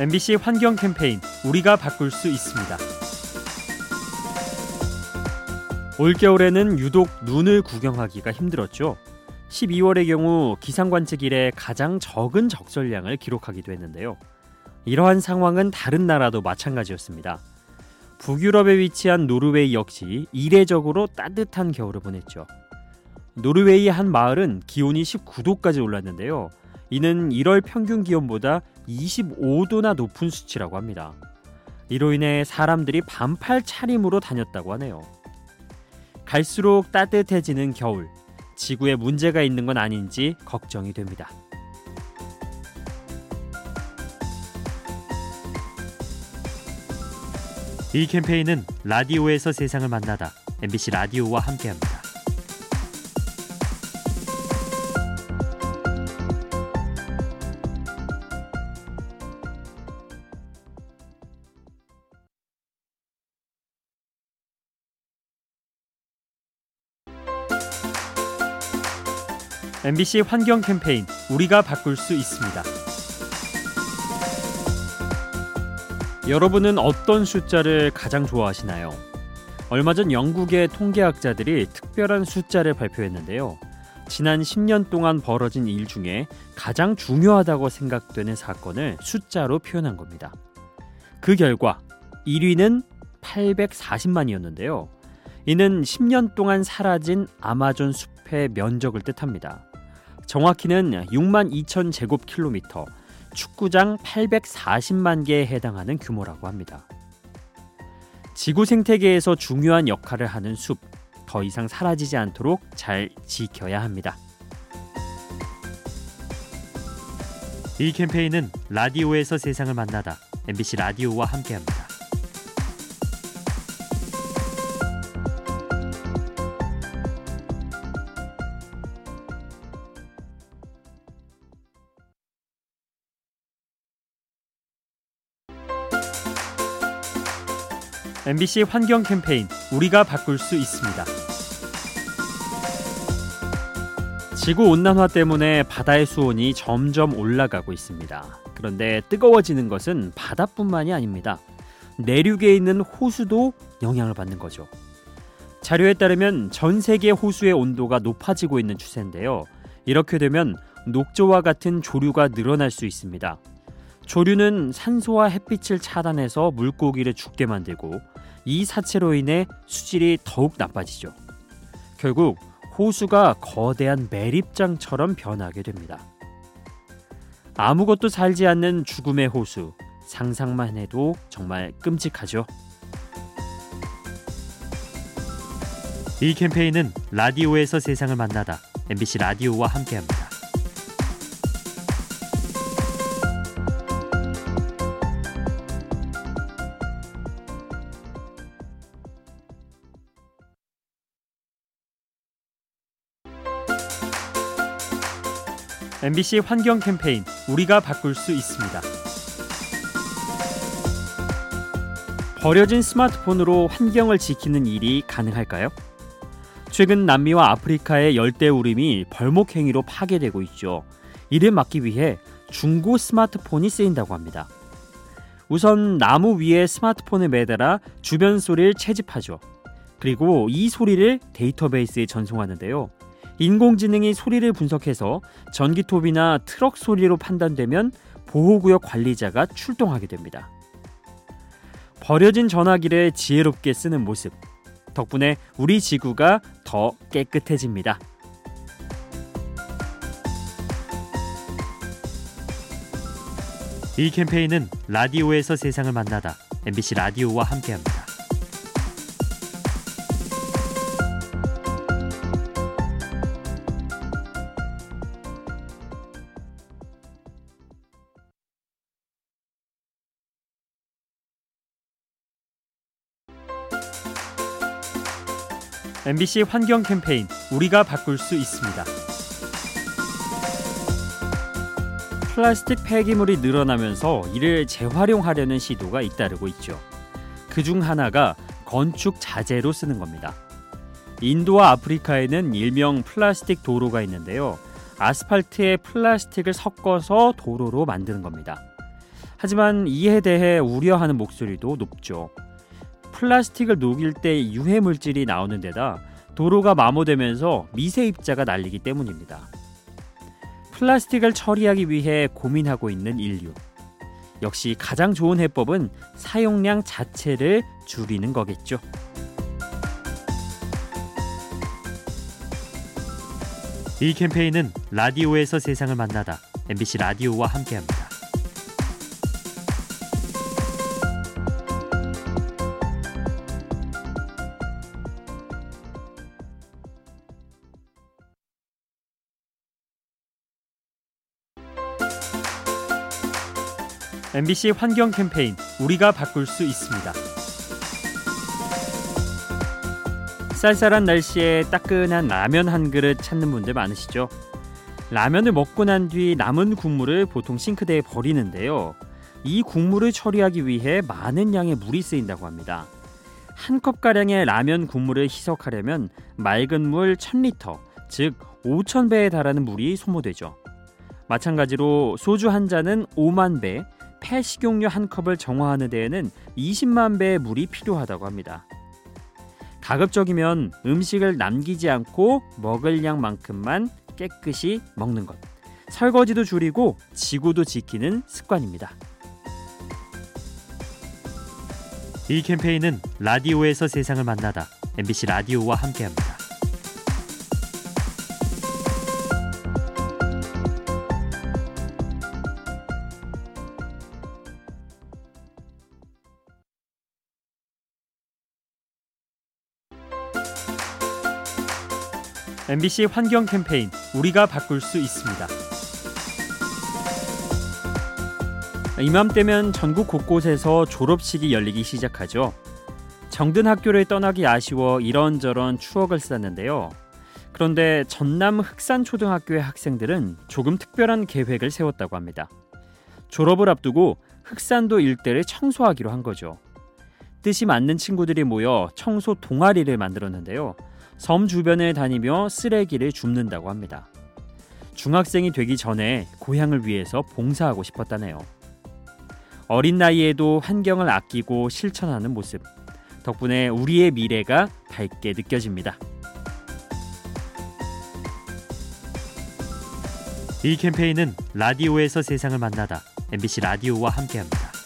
MBC 환경 캠페인 우리가 바꿀 수 있습니다. 올겨울에는 유독 눈을 구경하기가 힘들었죠. 12월의 경우 기상 관측 이래 가장 적은 적설량을 기록하기도 했는데요. 이러한 상황은 다른 나라도 마찬가지였습니다. 북유럽에 위치한 노르웨이 역시 이례적으로 따뜻한 겨울을 보냈죠. 노르웨이 한 마을은 기온이 19도까지 올랐는데요. 이는 1월 평균 기온보다 25도나 높은 수치라고 합니다. 이로 인해 사람들이 반팔 차림으로 다녔다고 하네요. 갈수록 따뜻해지는 겨울, 지구에 문제가 있는 건 아닌지 걱정이 됩니다. 이 캠페인은 라디오에서 세상을 만나다 MBC 라디오와 함께합니다. MBC 환경 캠페인 우리가 바꿀 수 있습니다. 여러분은 어떤 숫자를 가장 좋아하시나요? 얼마 전 영국의 통계학자들이 특별한 숫자를 발표했는데요. 지난 10년 동안 벌어진 일 중에 가장 중요하다고 생각되는 사건을 숫자로 표현한 겁니다. 그 결과 1위는 840만이었는데요. 이는 10년 동안 사라진 아마존 숲의 면적을 뜻합니다. 정확히는 6만 2천 제곱킬로미터, 축구장 840만 개에 해당하는 규모라고 합니다. 지구 생태계에서 중요한 역할을 하는 숲, 더 이상 사라지지 않도록 잘 지켜야 합니다. 이 캠페인은 라디오에서 세상을 만나다 MBC 라디오와 함께합니다. MBC 환경 캠페인 우리가 바꿀 수 있습니다. 지구 온난화 때문에 바다의 수온이 점점 올라가고 있습니다. 그런데 뜨거워지는 것은 바다뿐만이 아닙니다. 내륙에 있는 호수도 영향을 받는 거죠. 자료에 따르면 전 세계 호수의 온도가 높아지고 있는 추세인데요. 이렇게 되면 녹조와 같은 조류가 늘어날 수 있습니다. 조류는 산소와 햇빛을 차단해서 물고기를 죽게 만들고 이 사체로 인해 수질이 더욱 나빠지죠. 결국 호수가 거대한 매립장처럼 변하게 됩니다. 아무것도 살지 않는 죽음의 호수, 상상만 해도 정말 끔찍하죠. 이 캠페인은 라디오에서 세상을 만나다 MBC 라디오와 함께합니다. MBC 환경 캠페인 우리가 바꿀 수 있습니다. 버려진 스마트폰으로 환경을 지키는 일이 가능할까요? 최근 남미와 아프리카의 열대우림이 벌목행위로 파괴되고 있죠. 이를 막기 위해 중고 스마트폰이 쓰인다고 합니다. 우선 나무 위에 스마트폰을 매달아 주변 소리를 채집하죠. 그리고 이 소리를 데이터베이스에 전송하는데요. 인공지능이 소리를 분석해서 전기톱이나 트럭 소리로 판단되면 보호구역 관리자가 출동하게 됩니다. 버려진 전화기를 지혜롭게 쓰는 모습. 덕분에 우리 지구가 더 깨끗해집니다. 이 캠페인은 라디오에서 세상을 만나다 MBC 라디오와 함께합니다. MBC 환경 캠페인 우리가 바꿀 수 있습니다. 플라스틱 폐기물이 늘어나면서 이를 재활용하려는 시도가 잇따르고 있죠. 그 중 하나가 건축 자재로 쓰는 겁니다. 인도와 아프리카에는 일명 플라스틱 도로가 있는데요. 아스팔트에 플라스틱을 섞어서 도로로 만드는 겁니다. 하지만 이에 대해 우려하는 목소리도 높죠. 플라스틱을 녹일 때 유해 물질이 나오는 데다 도로가 마모되면서 미세 입자가 날리기 때문입니다. 플라스틱을 처리하기 위해 고민하고 있는 인류. 역시 가장 좋은 해법은 사용량 자체를 줄이는 거겠죠. 이 캠페인은 라디오에서 세상을 만나다 MBC 라디오와 함께합니다. MBC 환경 캠페인 우리가 바꿀 수 있습니다. 쌀쌀한 날씨에 따끈한 라면 한 그릇 찾는 분들 많으시죠? 라면을 먹고 난 뒤 남은 국물을 보통 싱크대에 버리는데요. 이 국물을 처리하기 위해 많은 양의 물이 쓰인다고 합니다. 한 컵가량의 라면 국물을 희석하려면 맑은 물 1000리터, 즉 5000배에 달하는 물이 소모되죠. 마찬가지로 소주 한 잔은 5만 배, 폐식용유 한 컵을 정화하는 데에는 20만 배의 물이 필요하다고 합니다. 가급적이면 음식을 남기지 않고 먹을 양만큼만 깨끗이 먹는 것. 설거지도 줄이고 지구도 지키는 습관입니다. 이 캠페인은 라디오에서 세상을 만나다 MBC 라디오와 함께합니다. MBC 환경 캠페인 우리가 바꿀 수 있습니다. 이맘때면 전국 곳곳에서 졸업식이 열리기 시작하죠. 정든 학교를 떠나기 아쉬워 이런저런 추억을 쌓는데요. 그런데 전남 흑산 초등학교의 학생들은 조금 특별한 계획을 세웠다고 합니다. 졸업을 앞두고 흑산도 일대를 청소하기로 한 거죠. 뜻이 맞는 친구들이 모여 청소 동아리를 만들었는데요. 섬 주변을 다니며 쓰레기를 줍는다고 합니다. 중학생이 되기 전에 고향을 위해서 봉사하고 싶었다네요. 어린 나이에도 환경을 아끼고 실천하는 모습. 덕분에 우리의 미래가 밝게 느껴집니다. 이 캠페인은 라디오에서 세상을 만나다 MBC 라디오와 함께합니다.